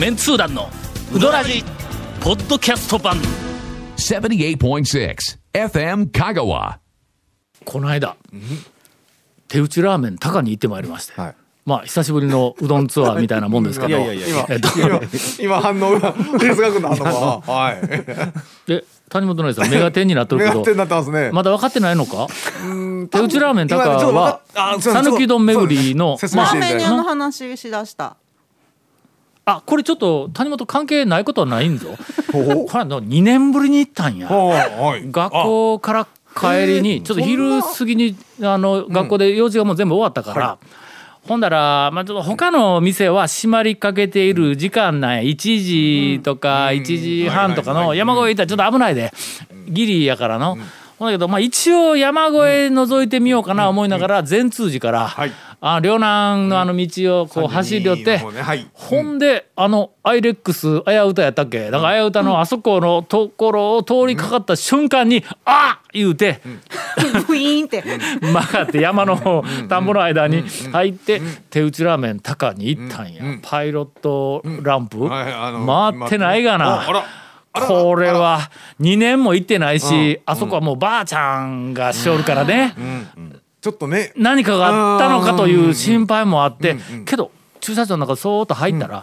メンツー団のウドラジポッドキャスト版。78.6 FM Kagawa. この間、手打ちラーメン高に行ってまいりまして、はい。まあ久しぶりのうどんツアーみたいなもんですけど。今えっと今今反応が 哲学の反応がはい。で谷本のさん目が点になってるけど目が点になってますね。まだ分かってないのか？手打ちラーメン高は讃岐丼巡りのまあしていただいてメニューの話しだした。あこれちょっと谷本関係ないことはないんぞ。これはの2年ぶりに行ったんや。はい。学校から帰りにちょっと昼過ぎにあの学校で用事がもう全部終わったから、ほんだら、まあ、ちょっと他の店は閉まりかけている時間内1時とか1時半とかの山越え行ったらちょっと危ないで。ギリやからの。ほんだけど、まあ、一応山越え覗いてみようかな思いながら善通寺から、はい。あ両南のあの道をこう走り寄って、ほんであのアイレックスあやうたやったっけ？だからあやうたのあそこのところを通りかかった瞬間に「あっ!」言うて ブイーンって。曲がって山の方田んぼの間に入って手打ちラーメン高に行ったんや。パイロットランプ？回ってないがな。これは2年も行ってないしあそこはもうばあちゃんがしおるからね。ちょっとね。何かがあったのかという心配もあってけど駐車場の中そーっと入ったら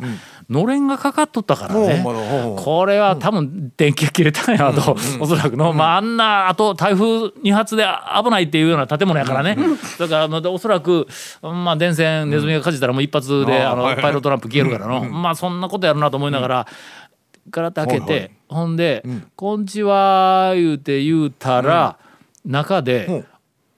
のれんがかかっとったからね。これは多分電気が切れたんやとおそらくの。まああんなあと台風2発で危ないっていうような建物やからね。だからまあおそらくまあ電線ネズミがかじったらもう一発であのパイロットランプ消えるからの。まあそんなことやるなと思いながらガラッと開けはいはてほんで「こんちは」言うて言うたら中でん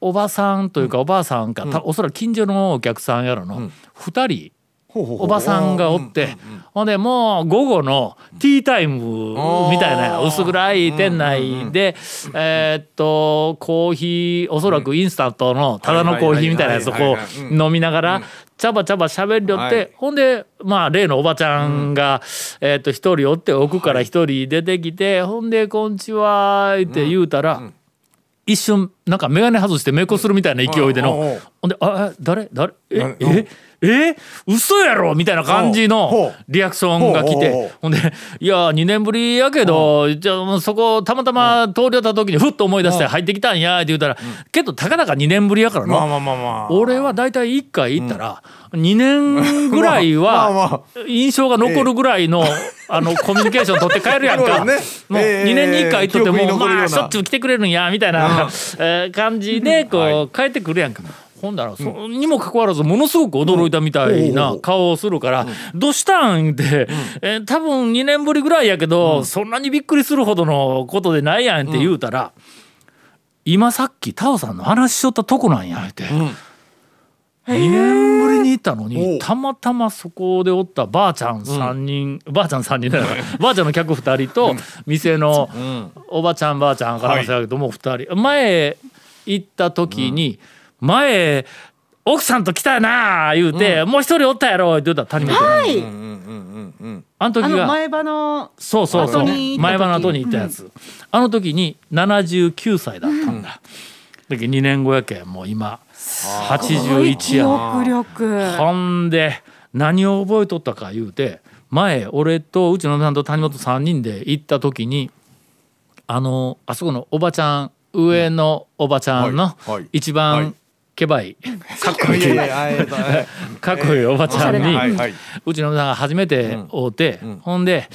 おばさんというかおばあさんかたおそらく近所のお客さんやろの2うほうほう。おばさんがおってほんでもう午後のティータイムみたいな薄暗い店内でえーっとコーヒーおそらくインスタントのただのコーヒーみたいなやつをこう飲みながら茶ば茶ば喋りよっはい。てほんでまあ例のおばちゃんがえーっと一人おって奥から一人出てきてほんで「こんちは」って言うたら一瞬なんか眼鏡外して目こするみたいな勢いでの。うんうんうんほんで「あえ誰？誰？え？なえ？え？嘘やろ?」みたいな感じほのう。リアクションが来て。うほんで「いや2年ぶりやけどじゃあそこたまたま通り寄った時にふっと思い出して入ってきたんや」って言うたら「けどたかだか2年ぶりやからまあな」まあまあまあ。俺は大体1回行ったら2年ぐらいは印象が残るぐらいのあのコミュニケーション取って帰るやんか。もうええ2年に1回行っとってもうな。まあしょっちゅう来てくれるんやみたいな えー感じでこう帰ってくるやんか。ほんだらそにもかかわらずものすごく驚いたみたいな顔をするから「どうしたん?」ってえー多分2年ぶりぐらいやけどそんなにびっくりするほどのことでないやんって言うたら「今さっきタオさんの話しとったとこなんや」って。2年ぶりに行ったのおにう。たまたまそこでおったばあちゃん3人、ばあちゃん3人だよ。ばあちゃんの客2人と店のおばちゃんばあちゃんからもそうやけども2人。前行った時に前奥さんと来たなあ言うて、もう一人おったやろって言ったら谷本はい。あの時があの前歯の。そうそうそう。後に行った時。前歯の後に行ったやつ、あの時に79歳だったんだ、だけど2年後やけんもう今81記や。ほんで何を覚えとったか言うて前俺とうちの嫁さんと谷本3人で行った時にあのあそこのおばちゃん上のおばちゃんのはいはい。一番はいけばい かっこいい。かっこいいおばちゃんにうちの嫁さんが初めて会うてほんで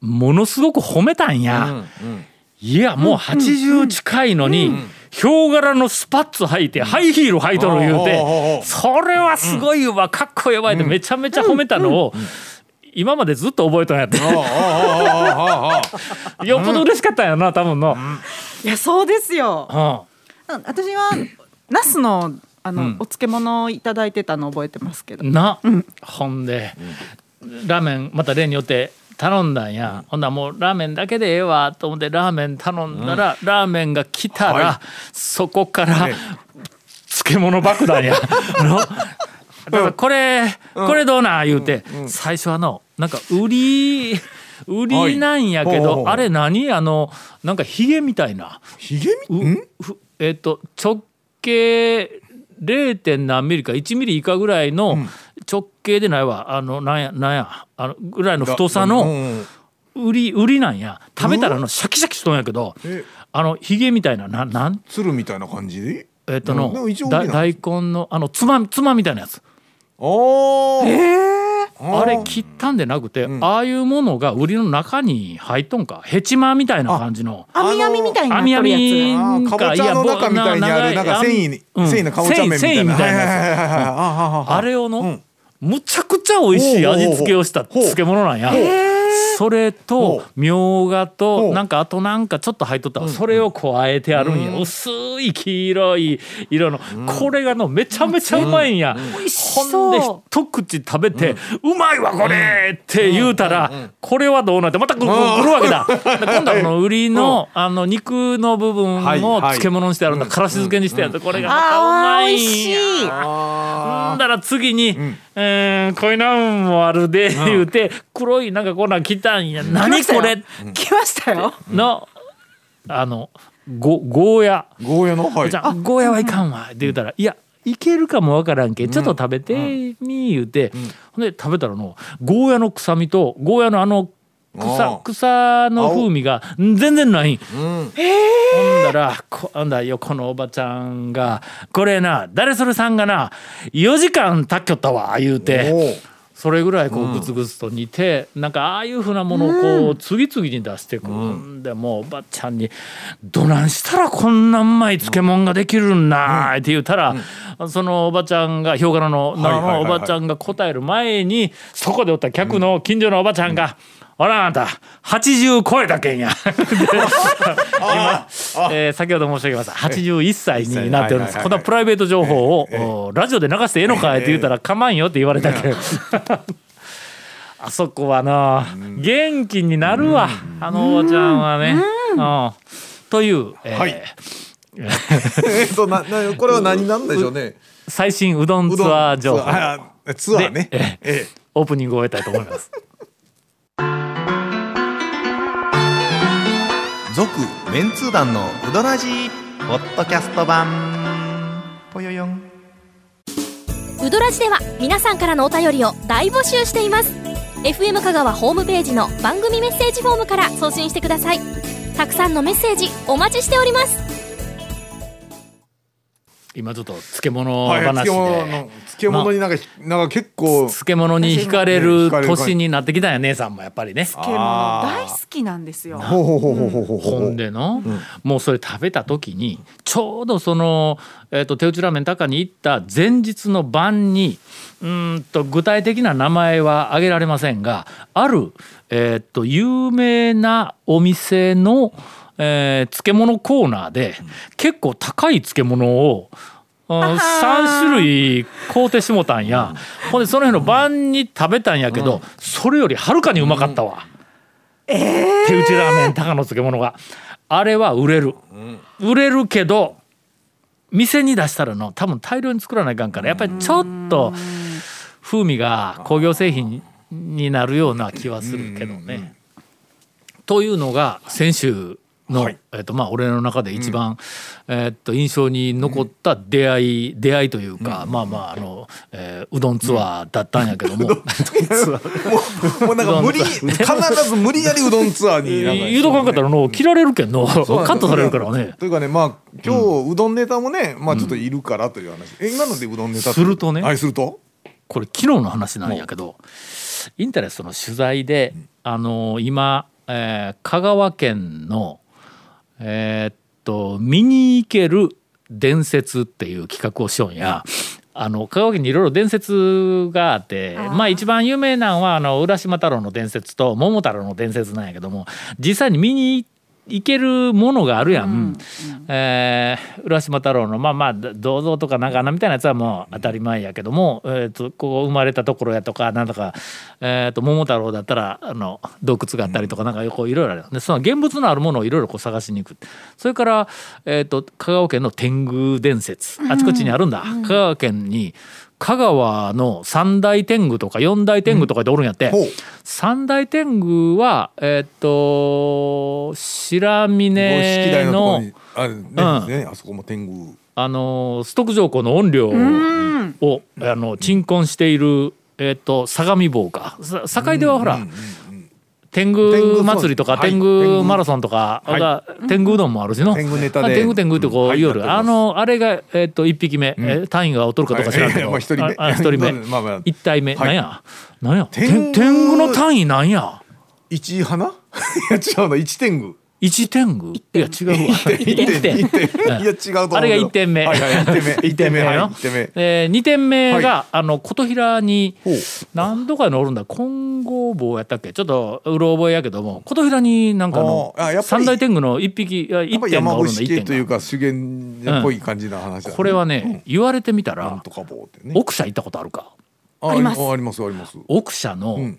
ものすごく褒めたんや。いやもう80近いのにヒョウ柄のスパッツ履いてハイヒール履いとる言うてそれはすごいわ。かっこよばいってめちゃめちゃ褒めたのを今までずっと覚えとんやってよっぽど嬉しかったんやな多分の。いやそうですよ。ううん私はナスのあの、うん。お漬物をいただいてたの覚えてますけど。ん。なほんでラーメンまた例によって頼んだんや、ほんならもうラーメンだけでええわと思ってラーメン頼んだら、ラーメンが来たら、はそこから、ね。漬物爆弾や。のだからこれ、これどうなん？言うて、最初はのなんか売り売りなんやけど、はいあれ何？あのなんかヒゲみたいな。ひげみえっ、と直径 0. 点何ミリか1ミリ以下ぐらいの直径でないわ。あのなんやなんやあのぐらいの太さうのん売り売りなんや。食べたらあのシャキシャキしとんやけどえ？あのヒゲみたいななんなん？鶴みたいな感じ？でえっとの大根のあのつまつまみたいなやつ。おーあれ切ったんでなくて、ああいうものが売りの中に入っとんか？ヘチマみたいな感じの。網網みたいにな網網あーかぼちゃの中みたいにあるなんか繊維にうん。繊維のかぼちゃ麺みたいな。あれをの、うん。むちゃくちゃ美味しいほうほうほう。味付けをしたほう。漬物なんや。それほとうみょうがほとう。なんかあとなんかちょっと入っとったわ。それを加えてあるんや。薄い黄色い色の。これがのめちゃめちゃうまいんや。ほんで一口食べて「うまいわこれ!」って言うたらこれはどうなってまたくるくるくるわけだ。で 今度はあの売りのあの肉の部分はいはい。を漬物にしてあるんだ。からし漬けにしてあるんだ。これがまたうあまいんー美味しい。や。あん。だら次に「えーこういうなんもあるで」言うて黒いなんかこんなん来たんや「何これ!」来ましたよ。のあのゴゴーヤ。ーゴーヤの？はい。じゃあゴーヤはいかんわ。って言うたら「いやいけるかもわからんけん。ちょっと食べてみ」言うて。ほんで食べたらのゴーヤの臭みとゴーヤのあのあ草ー草の風味が全然ない。ん。うんほんだら今度は横のおばちゃんが「これな誰それさんがな4時間たっきょったわ」言うてそれぐらいこうグツグツと煮て、なんかああいうふうなものをこう次々に出してくるんで、もうおばちゃんに「どないしたらこんなうまい漬物ができるんだ」って言うたら、そのおばちゃんがヒョウ柄ののおばちゃんが答える前にそこでおった客の近所のおばちゃんが「あらあなた80超えたけんや」で今、えー先ほど申し上げました。81歳になっております。このプライベート情報をおラジオで流してええのかいって言ったら構わんよって言われたけどあそこはな元気になるわあのおばちゃんはね。うん。という、えーはい。え っとななこれは何なんでしょうね。最新うどんツアー情報。ツアー。ね。でええ。オープニングを終えたいと思います。続メンツー団のうどラジポッドキャスト版。ぽよよん。ウドラジでは皆さんからのお便りを大募集しています。FM 香川ホームページの番組メッセージフォームから送信してください。たくさんのメッセージお待ちしております。今ちょっと漬物はい話で、漬物の漬物になんかなんか結構漬物に惹かれる年になってきたんや姉さんもやっぱりね。漬物大好きなんですよ。ほうほうほうほうほうほうほんでの、もうそれ食べた時にちょうどその、えー、と手打ちラーメン高に行った前日の晩にうーんと具体的な名前は挙げられませんがある、えー、と有名なお店の、えー漬物コーナーで結構高い漬物をうん3種類買うてしもたんや。ほんでその日の晩に食べたんやけど、それよりはるかにうまかったわ。手打ちラーメン高の漬物が。あれは売れる、売れるけど店に出したらの多分大量に作らないかんからやっぱりちょっと風味が工業製品になるような気はするけどね。というのが先週の、はい。えっとまあ俺の中で一番、えっと印象に残った出会い、出会いというか、まあまああの、えーうどんツアーだったんやけども、もうなんか無理必ず無理やりうどんツアーに言うとかんかったらの切られるけんの。カットされるからね。というかねまあ今日うどんネタもねまあちょっといるからという話。え今のでうどんネタするとね。はいすると？これ昨日の話なんやけどインタレストの取材であの今、えー香川県のえーっと見に行ける伝説っていう企画をしようんや。あの香川県にいろいろ伝説があってまあ一番有名なのはあの浦島太郎の伝説と桃太郎の伝説なんやけども実際に見に行けるものがあるやん、えー浦島太郎のまあまあ銅像とかなんか穴みたいなやつはもう当たり前やけども、えー、とここ生まれたところやとかなんとか、えー、と桃太郎だったらあの洞窟があったりとかなんかこういろいろあるでその現物のあるものをいろいろこう探しに行く。それから、えー、と香川県の天狗伝説あちこちにあるんだ、香川県に香川の三大天狗とか四大天狗とかでおるんやって、ほう。三大天狗はえっ、と白峰のあるねうん。ねあそこも天狗。あのストック条項の音量をあの鎮魂しているえっ、と相模坊か。さ境ではほら、天狗祭りとかはい。天狗。マラソンとかが天狗うどんもあるしの。天狗ネタで。あ天狗天狗ってこうはい。言うよる。あのあれがえっと一匹目。え単位が劣るかどうか知らんけど。はい。まあ一人目。ああ一人目。まあまあ一体目。はい。なんや？なんや？天狗天天狗の単位なんや？一花 いや違うな。一天狗一天狗いや違うわ。一点いや違うとあれが一点目。はいはい一点目。一点目えー二点目が、はあの琴平に何度かにおるんだ。金剛棒やったっけ？ちょっっとうろ覚えやけども琴平になんかの三大天狗の一匹いや一やっぱり山点がおるんだ。一点が。というか修験っぽい感じな話これはね、言われてみたらなんとか棒ってね。奥社行ったことあるか？ああります。あありますあります。奥社のん。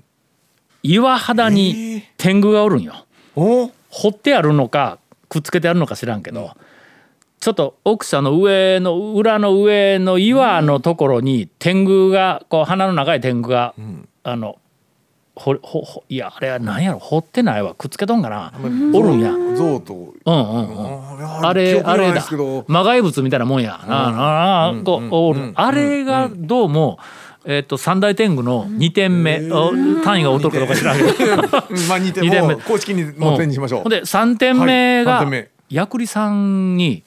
岩肌に天狗がおるんよ。お掘ってあるのかくっつけてあるのか知らんけど、ちょっと奥社の上の裏の上の岩のところに天狗がこう鼻の長い天狗が、あのほほほいやあれは何やろ？掘ってないわ。くっつけとんかな、おるんや。うん象とうんうんああれあれだ。魔外物みたいなもんや、ああこうおるあれがどうも、えっと三大天狗の2点目、お単位が劣るかどうか知らんけど。うんまあ2点。二点目。も公式にもう点にしましょう。ほんで3点目はい。が、三点目。ヤクリさんに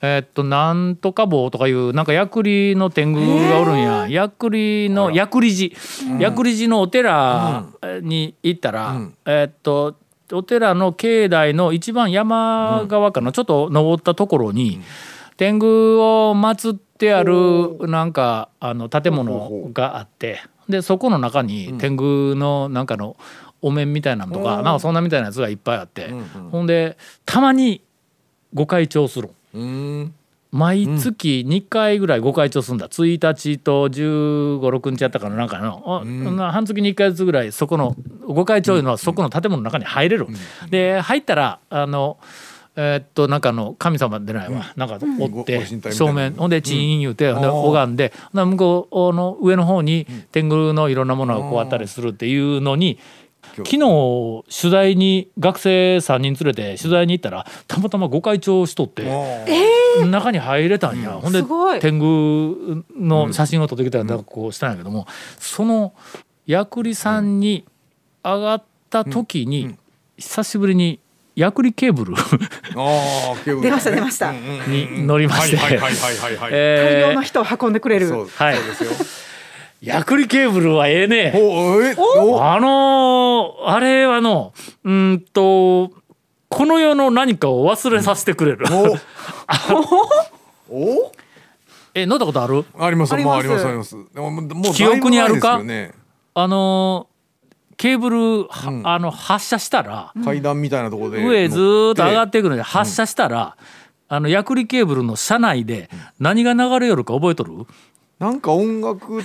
えっとなんとか棒とかいうなんかヤクリの天狗がおるんや。ヤクリのヤクリ寺。ヤクリ寺のお寺に行ったら、えっとお寺の境内の一番山側かな、ちょっと登ったところに、天狗を祀ってあるなんかあの建物があってでそこの中に天狗のなんかのお面みたいなのとかなんかそんなみたいなやつがいっぱいあってほんでたまにご開帳する毎月2回ぐらいご開帳するんだ。1日と1 5 6日やったかななんかの、あな半月に1回ずつぐらいそこのご開帳いうのはそこの建物の中に入れる、で入ったらあのえーっとなんかの神様でないわ、なん。かおっごて正面。ほんでチーン言うて、ほんであー。拝んで。ほんで向こうの上の方に天狗のいろんなものがこうあったりするっていうのに昨日取材に学生3人連れて取材に行ったらたまたまご開帳しとって。中に入れたんや、ほんですごい。天狗の写真を撮ってきたらなんかこうしたんやけども、そのヤクリさんに上がった時に、久しぶりにヤクリケーブル。ああケーブル。出ました出ました。に乗りまして、はいはいはいはいはい大えー量の人を運んでくれる。そうはいそうですよ。ヤクリケーブルはええね。おえおあのーあれはのうーんとこの世の何かを忘れさせてくれる。お お？え乗ったことある？ありますありますもうあります。あります。でももう記憶にあるか？あのーケーブル、はあの発射したら、階段みたいなところで上ずーっと上がっっていくので発射したら、あのヤクリケーブルの車内で何が流れよるか覚えとる、なんか音楽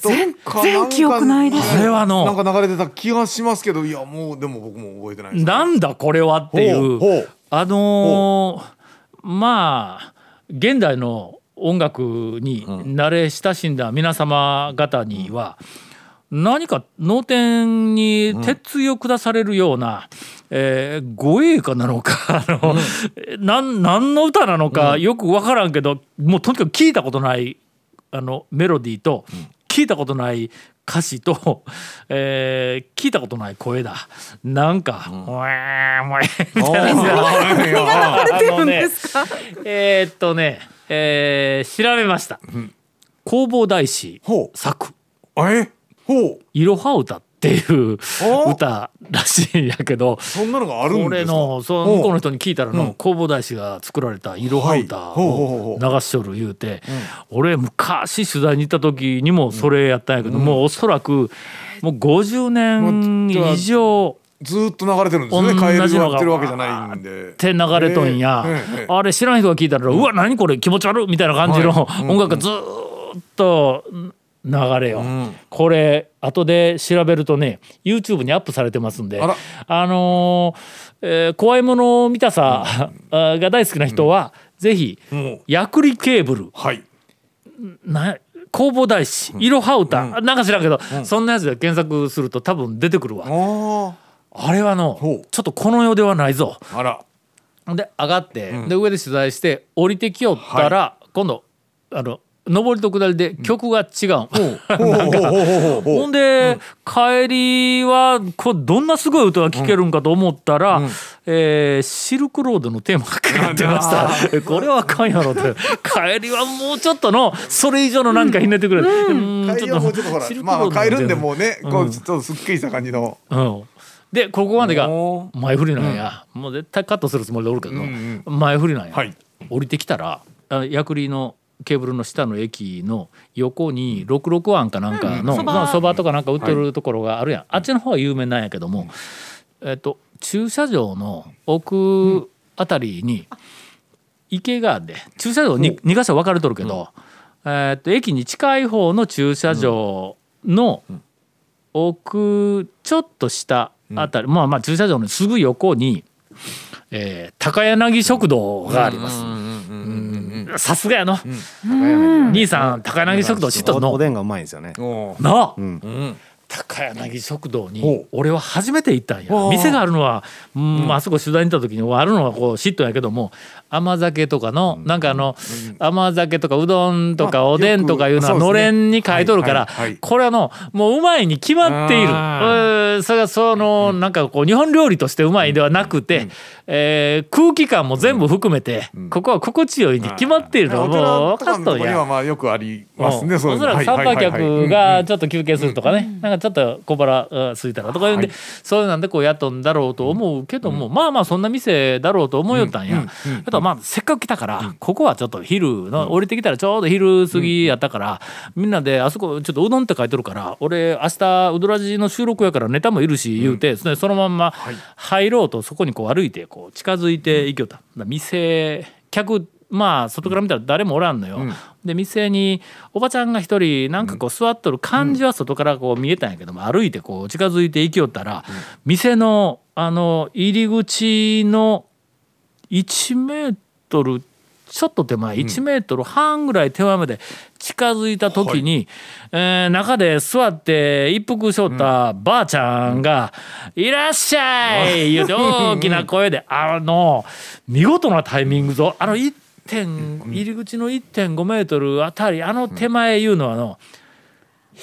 と全か然記憶ないです。あれはのなんか流れてた気がしますけどいやもうでも僕も覚えてないです。なんだこれはっていうあのーまあ現代の音楽に慣れ親しんだ皆様方には、何か脳天に鉄を下されるような、えー護衛歌なのかあの、なん何の歌なのかよく分からんけど、もうとにかく聞いたことないあのメロディーと、聞いたことない歌詞と、えー聞いたことない声だ。なんか「うわーもうえーみたいな。ねえーっとね、えー調べました。弘法大師作。あえ？ほう「いろは歌」っていうお歌らしいんやけどそんなのがあるんですか？のその向こうの人に聞いたらうん。の弘法大師が作られた「い。ろは歌」を流しとる言うて俺昔取材に行った時にもそれやったんやけどもうおそらくもう50年以上。ずーっと流れてるんですよね。同じのがってるわけじゃないんで。って流れとんや、あれ知らん人が聞いたら、うわ何これ？気持ち悪いみたいな感じの音楽がずーっと流れよ、ん。これ後で調べるとね YouTube にアップされてますんで。あのーえー怖いもの見たさ、あが大好きな人は、ぜひもうヤクリケーブル。はい。な弘法大師いろは歌、なんか知らんけど、そんなやつで検索すると多分出てくるわ。ああれはのちょっとこの世ではないぞ。ああら。で上がって、で上で取材して降りてきよったら、今度あの上りと下りで曲が違 う、ほんで、帰りはこうどんなすごい音が聴けるんかと思ったら、えーシルクロードのテーマがかかってました。これはあかんやろって。帰りはもうちょっとのそれ以上の何かひねってくれ、うん。帰りはもうちょっとほらまあまあ帰るんでもうねこうちょっとすっきりした感じの。うん、でここまでがお前振りなんや、もう絶対カットするつもりでおるけど、ん。前振りなんや、はい。降りてきたらあ薬理のケーブルの下の駅の横に66湾かなんかのそば。まあそばとかなんか売ってるところがあるやん、あっちの方は有名なんやけども、えっと駐車場の奥あたりに池があって駐車場に2箇所分かれとるけど、えっと駅に近い方の駐車場の奥ちょっと下あたり、まあまあ駐車場のすぐ横に、えー高柳食堂があります。さすがやの、兄さん高柳食堂知っとんの。おおでんがうまいんですよね。おなあ、ん高柳食堂ほにう。俺は初めて行ったんや。店があるのは、うんあそこ取材に行った時にあるのはこう知っとんやけども甘酒とかの、なんかあの、甘酒とかうどんとかまあおでんとかいうのはのれんに書いとるから、これはのもううまいに決まっている。それがその、なんかこう日本料理としてうまいではなくて、えー空気感も全部含めて、ここは心地よいに決まっているのおもう分かっとん。やおそらく参拝客がちょっと休憩するとかね、なんかちょっと小腹が空いたらとか言うんで、そういうなんでこう雇うんだろうと思うけども、まあまあそんな店だろうと思いよったんや。あとまあせっかく来たから、ここはちょっと昼の、降りてきたらちょうど昼過ぎやったから、みんなであそこちょっとうどんって書いてるから俺明日うどらじの収録やからネタもいるし言うて、そのまんま入ろうとそこにこう歩いてこう近づいていきよった。店客まあ外から見たら誰もおらんのよ。で店におばちゃんが一人なんかこう座っとる感じは外からこう見えたんやけども歩いてこう近づいていきよったら店のあの入り口の1メートルちょっと手前1メートル半ぐらい手前まで近づいた時に、えー中で座って一服しょったばあちゃんが「いらっしゃい!」言うて大きな声であの見事なタイミングぞ。あの1点入り口の1.5メートルあたりあの手前いうのはあの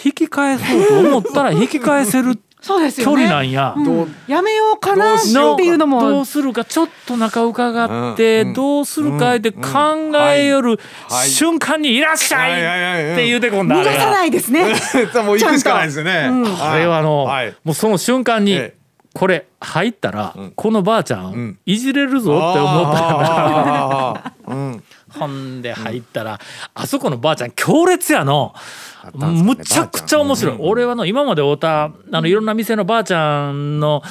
引き返そうと思ったら 引き返せるそうです距よね。離なんや。どうやめようかなっていうのもどうするかちょっと中伺ってうん。どうするかって考えよるはい。瞬間に「いらっしゃい!」って言うてこんだあ逃がさ。ないですね。もう行くしかないですよね。あれはあのはい。もうその瞬間にええ。これ入ったらこのばあちゃんん。いじれるぞって思ったよな。あー。うんほんで入ったらあそこのばあちゃん強烈やの。ね。むちゃくちゃ面白い、俺はの今まで会うたあのいろんな店のばあちゃんの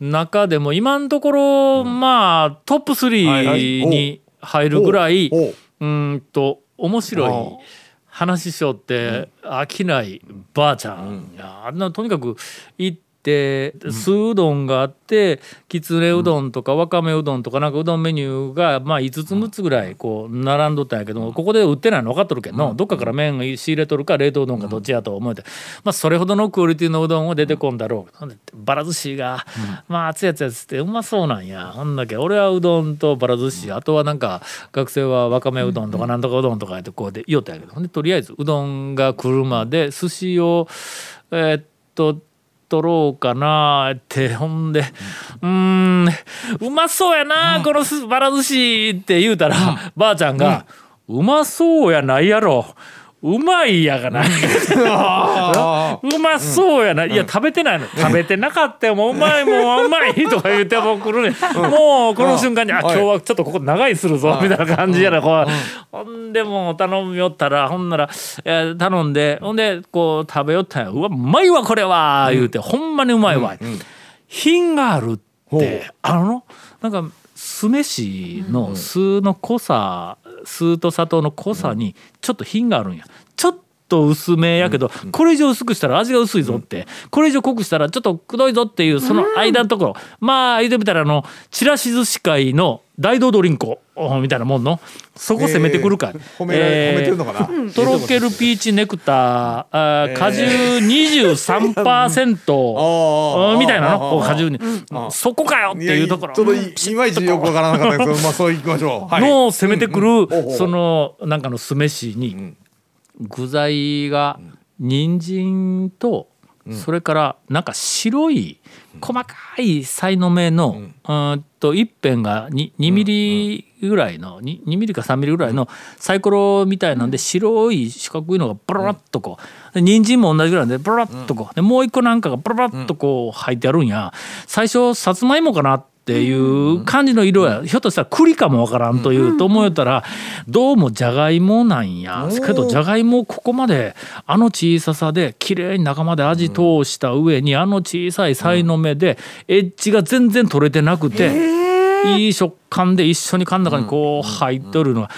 中でも今のところ、まあトップはいはい。3に入るぐらい、おうんと面白い話しよって飽きないばあちゃんや、あんなとにかく行って酢うどんがあってきつねうどんとかわかめうどんとかなんかうどんメニューがまあ5つ6つぐらいこう並んどったんやけどもここで売ってないの分かっとるけどどっかから麺仕入れとるか冷凍うどん。かどっちやと思えて。まあそれほどのクオリティのうどんは出てこんだろう。ばら寿司がまあ熱いやつやつってうまそうなんや。ほんだけ俺はうどんとばら寿司あとはなんか学生はわかめうどんとかなんとかうどんとかやってこうで言おったんやけど。ほんでとりあえずうどんが来るまで寿司をえーっと取ろうかなってほんで「うーんうまそうやな、このすばら寿司」って言うたら、ばあちゃんが「うまそうやないやろうまいやがな」うまそうやな、いや食べてないの。食べてなかったよもううまいもううまいとか言ってもう来る。ねもうこの瞬間に「あ今日はちょっとここ長いするぞ」みたいな感じやなこう。ほんでもう頼みよったらほんならえー頼んでほんでこう食べよったんや「うわうまいわこれは」言うて。ほんまにうまいわ。品があるってあのなんか酢飯の酢の濃さ酢と砂糖の濃さにちょっと品があるんや。ちょっと薄めやけどこれ以上薄くしたら味が薄いぞって。これ以上濃くしたらちょっとくどいぞっていうその間のところ。まあ言ってみたらあのちらし寿司界の大道ドリンコ。おみたいなもんの。そこ攻めてくるか、えー褒めてるのかな？とろけるピーチネクターあー果汁23%、あみたいなの？果汁に、そこかよっていうところ。ちょっといいまいちよくわからなかったけどまあそういきましょう。はい。の攻めてくる、そのなんかの酢飯に具材が人参とそれからなんか白い細かいさいの目のうーんと一辺が 2, 2ミリぐらいの 2, 2ミリか3ミリぐらいのサイコロみたいなんで白い四角いのがブラッとこうで人参も同じぐらいでブラッとこう。でもう一個なんかがブラッとこう入ってあるんや。最初さつまいもかなっていう感じの色や。ひょっとしたら栗かもわからんというと思えたらどうもじゃがいもなんや。けどじゃがいもここまであの小ささで綺麗に中まで味通した上にあの小さいさいの目でエッジが全然取れてなくていい食感で一緒に缶の中にこう入っとるのが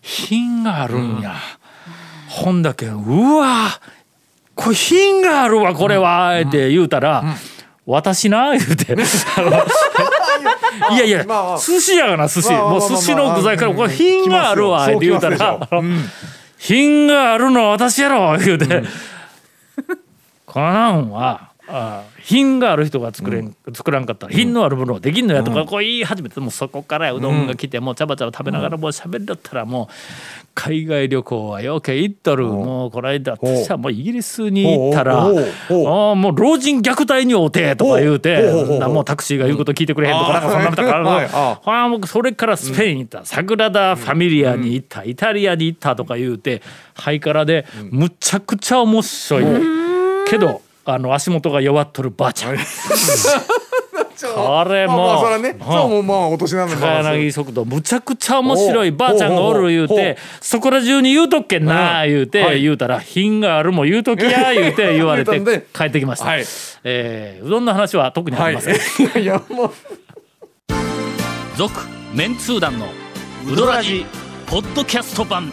品があるんや。ほんだけうわこれ品があるわこれはって言うたら、私な言うて いやいや、まあまあ。寿司やがな寿司、もう寿司の具材からこれ品があるわって言うたら。品があるのは私やろ言うて、こんなんはあ品がある人が作れん、作らんかった。ら品のあるものはできんのやとかこう言い始めてもうそこからうどんが来てもう茶葉茶葉食べながらもう喋りだったらもう海外旅行はよけ行っとる。もうこの間私はもうイギリスに行ったらあほうほうほう。ーもう老人虐待におうてとか言うてもうタクシーが言うこと聞いてくれへんとかなんかそんなみたいなはいあほら僕それからスペイン行った、サグラダ・ファミリアに行った、イタリアに行ったとか言うてハイカラでむちゃくちゃ面白い、けどあの足元が弱っとるばあちゃん、これまあまあもそれはね。うん。そうもうまあお年なんで。高まあ柳速度むちゃくちゃ面白いばあちゃんがおる言うてそこら中に言うとっけんな言うて、はい。言うたら品があるも言うときや 言うて言われて帰ってきました、はい。えーうどんの話は特にあはいりません、いやもう。続メンツー団のウドラジポッドキャスト版